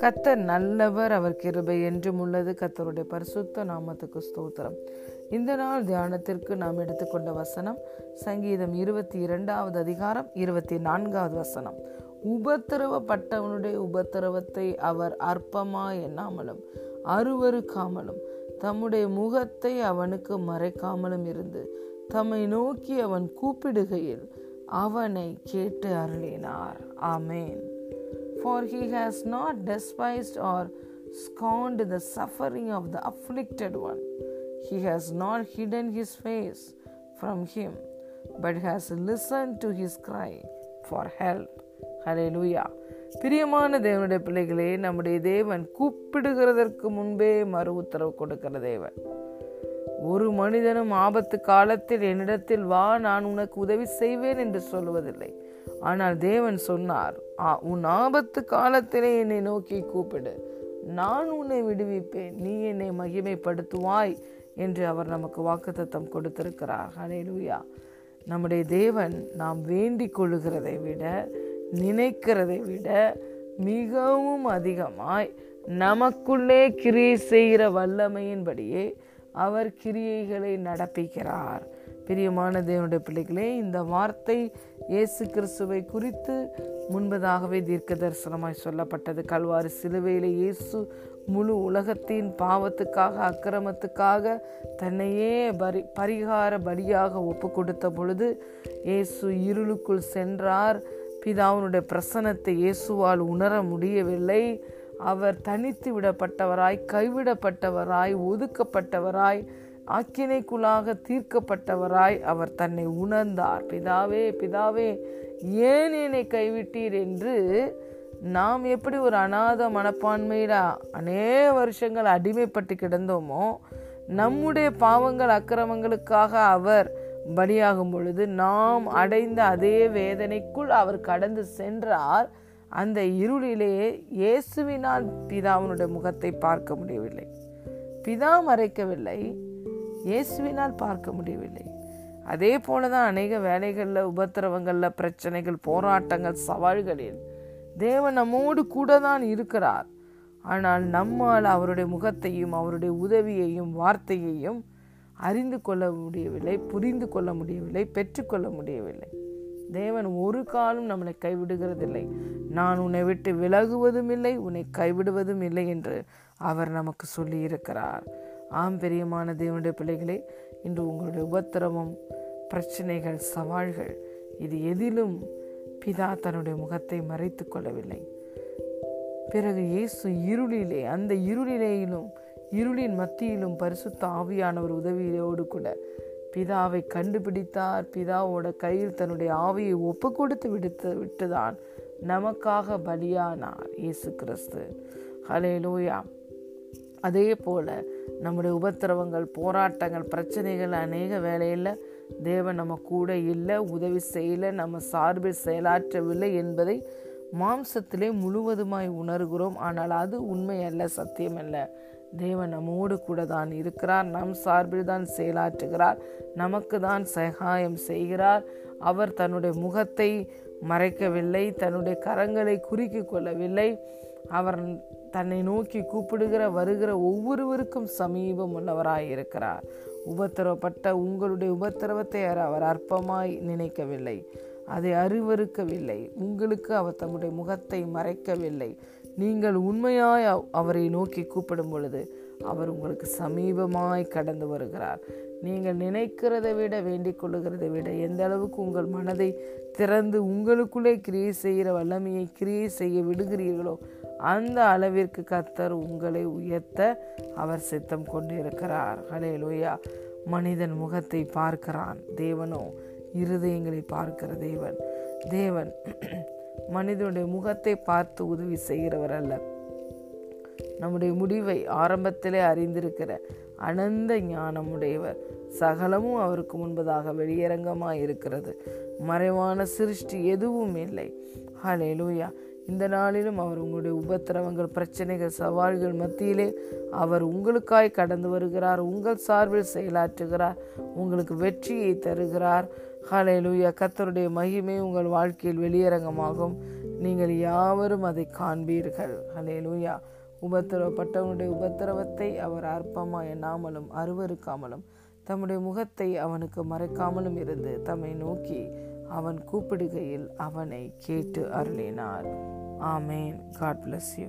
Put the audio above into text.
கத்தர் நல்லவர் அவர் கிருபை என்றும் உள்ளது. கத்தருடைய பரிசுத்த நாமத்துக்கு ஸ்தோத்திரம். இந்த நாள் தியானத்திற்கு நாம் எடுத்துக்கொண்ட வசனம் சங்கீதம் இருபத்தி இரண்டாவது அதிகாரம் இருபத்தி நான்காவது வசனம். உபத்திரவப்பட்டவனுடைய உபத்திரவத்தை அவர் அற்பமா எண்ணாமலும் அருவருக்காமலும் தம்முடைய முகத்தை அவனுக்கு மறைக்காமலும் இருந்து தம்மை நோக்கி அவன் கூப்பிடுகையில் அவனை கேட்டு அருளினார் ஆமேன் for he has not despised or scorned the suffering of the afflicted one. He has not hidden his face from him, but has listened to his cry for help. Hallelujah. பிரியமான தேவனுடைய பிள்ளைகளே நம்முடைய தேவன் கூப்பிடுகிறதற்கு முன்பே மறு உத்தரவு கொடுக்கிற தேவன் ஒரு மனிதனும் ஆபத்து காலத்தில் என்னிடத்தில் வா நான் உனக்கு உதவி செய்வேன் என்று சொல்லுவதில்லை. ஆனால் தேவன் சொன்னார் உன் ஆபத்து காலத்திலே என்னை நோக்கி கூப்பிடு. நான் உன்னை விடுவிப்பேன். நீ என்னை மகிமைப்படுத்துவாய் என்று அவர் நமக்கு வாக்குத்தத்தம் கொடுத்திருக்கிறார். ஹலேலூயா நம்முடைய தேவன் நாம் வேண்டிக் கொள்ளுகிறதை விட நினைக்கிறதை விட மிகவும் அதிகமாய் நமக்குள்ளே கிரியை செய்கிற வல்லமையின்படியே அவர் கிரியைகளை நடப்பிக்கிறார். பிரியமான தேவனுடைய பிள்ளைகளே இந்த வார்த்தை இயேசு கிறிஸ்துவை குறித்து முன்பதாகவே தீர்க்க தரிசனமாய் சொல்லப்பட்டது. கல்வாறு சிலுவையில் இயேசு முழு உலகத்தின் பாவத்துக்காக அக்கிரமத்துக்காக தன்னையே பரி பரிகார பலியாக ஒப்பு கொடுத்த பொழுது இயேசு இருளுக்குள் சென்றார். பிதாவினுடைய பிரசனத்தை இயேசுவால் உணர முடியவில்லை. அவர் தனித்து விடப்பட்டவராய் கைவிடப்பட்டவராய் ஒதுக்கப்பட்டவராய் ஆக்கினைக்குள்ளாக தீர்க்கப்பட்டவராய் அவர் தன்னை உணர்ந்தார். பிதாவே பிதாவே ஏன் என்னை கைவிட்டீர் என்று நாம் எப்படி ஒரு அநாத மனப்பான்மையில அநேக வருஷங்கள் அடிமைப்பட்டு கிடந்தோமோ நம்முடைய பாவங்கள் அக்கிரமங்களுக்காக அவர் பலியாகும் பொழுது நாம் அடைந்த அதே வேதனைக்குள் அவர் கடந்து சென்றார். அந்த இருளிலேயே இயேசுவினால் பிதாவினுடைய முகத்தை பார்க்க முடியவில்லை. பிதா மறைக்கவில்லை இயேசுவினால் பார்க்க முடியவில்லை. அதே போலதான் அநேக வேலைகளில் உபத்திரவங்களில் பிரச்சனைகள் போராட்டங்கள் சவால்களில் தேவன் நம்மோடு கூட தான் இருக்கிறார். ஆனால் நம்மால் அவருடைய முகத்தையும் அவருடைய உதவியையும் வார்த்தையையும் அறிந்து கொள்ள முடியவில்லை புரிந்து கொள்ள முடியவில்லை பெற்றுக்கொள்ள முடியவில்லை. தேவன் ஒரு காலம் நம்மளை கைவிடுகிறதில்லை. நான் உன்னை விட்டு விலகுவதும் இல்லை உன்னை கைவிடுவதும் இல்லை என்று அவர் நமக்கு சொல்லியிருக்கிறார். ஆம் பெரியமான தேவனுடைய பிள்ளைகளே இன்று உங்களுடைய உபத்திரவம் பிரச்சனைகள் சவால்கள் இது எதிலும் பிதா தன்னுடைய முகத்தை மறைத்து கொள்ளவில்லை. பிறகு இயேசு இருளிலே அந்த இருளிலேயிலும் இருளின் மத்தியிலும் பரிசுத்த ஆவியானவர் உதவியோடு கூட பிதாவை கண்டுபிடித்தார். பிதாவோட கையில் தன்னுடைய ஆவியை ஒப்பு கொடுத்து விடுத்து விட்டுதான் நமக்காக பலியானார் இயேசு கிறிஸ்து. ஹலே லூயா அதே போல நம்முடைய உபத்திரவங்கள் போராட்டங்கள் பிரச்சனைகள் அநேக வேலையில் தேவன் நம்ம கூட இல்லை உதவி செய்யலை நம்ம சார்பில் செயலாற்றவில்லை என்பதை மாம்சத்திலே முழுவதுமாய் உணர்கிறோம். ஆனால் அது உண்மை அல்ல சத்தியம் அல்ல தேவன் நம்மோடு கூட தான் இருக்கிறார். நம் சார்பில் தான் செயலாற்றுகிறார். நமக்கு தான் சகாயம் செய்கிறார். அவர் தன்னுடைய முகத்தை மறைக்கவில்லை. தன்னுடைய கரங்களை குறுக்கி கொள்ளவில்லை. அவர் தன்னை நோக்கி கூப்பிடுகிற வருகிற ஒவ்வொருவருக்கும் சமீபம் உள்ளவராய் இருக்கிறார். உபத்திரவப்பட்ட உங்களுடைய உபத்திரவத்தை அவர் அற்பமாய் நினைக்கவில்லை. அதை அறிவறுக்கவில்லை. உங்களுக்கு அவர் தம்முடைய முகத்தை மறைக்கவில்லை. நீங்கள் உண்மையாய் அவரை நோக்கி கூப்பிடும் பொழுது அவர் உங்களுக்கு சமீபமாய் கடந்து வருகிறார். நீங்கள் நினைக்கிறதை விட வேண்டிக் கொள்ளுகிறதை விட எந்த அளவுக்கு உங்கள் மனதை திறந்து உங்களுக்குள்ளே கிரியை செய்கிற வல்லமையை கிரியை செய்ய விடுகிறீர்களோ அந்த அளவிற்கு கத்தர் உங்களை உயர்த்த அவர் சித்தம் கொண்டிருக்கிறார். ஹலே லோயா மனிதன் முகத்தை பார்க்கிறான். தேவனோ இருதயங்களை பார்க்கிற தேவன். தேவன் மனிதனுடைய முகத்தை பார்த்து உதவி செய்கிறவர் அல்ல. நம்முடைய முடிவை ஆரம்பத்திலே அறிந்திருக்கிற அனந்த ஞானமுடையவர் சகலமும் அவருக்கு முன்பதாக வெளியரங்கமாக இருக்கிறது. மறைவான சிருஷ்டி எதுவும் இல்லை. ஹலே லூயா இந்த நாளிலும் அவர் உங்களுடைய உபத்திரவங்கள் பிரச்சனைகள் சவால்கள் மத்தியிலே அவர் உங்களுக்காய் கடந்து வருகிறார். உங்கள் சார்பில் செயலாற்றுகிறார். உங்களுக்கு வெற்றியை தருகிறார். ஹலை லூயா கத்தருடைய மகிமை உங்கள் வாழ்க்கையில் வெளியரங்கமாகும். நீங்கள் யாவரும் அதை காண்பீர்கள். ஹalleluya. உபத்திரவப்பட்டவனுடைய உபத்திரவத்தை அவர் அற்பமாக எண்ணாமலும் அருவருக்காமலும் தம்முடைய முகத்தை அவனுக்கு மறைக்காமலும் இருந்து தம்மை நோக்கி அவன் கூப்பிடுகையில் அவனை கேட்டு அருளினார். ஆமேன். God bless you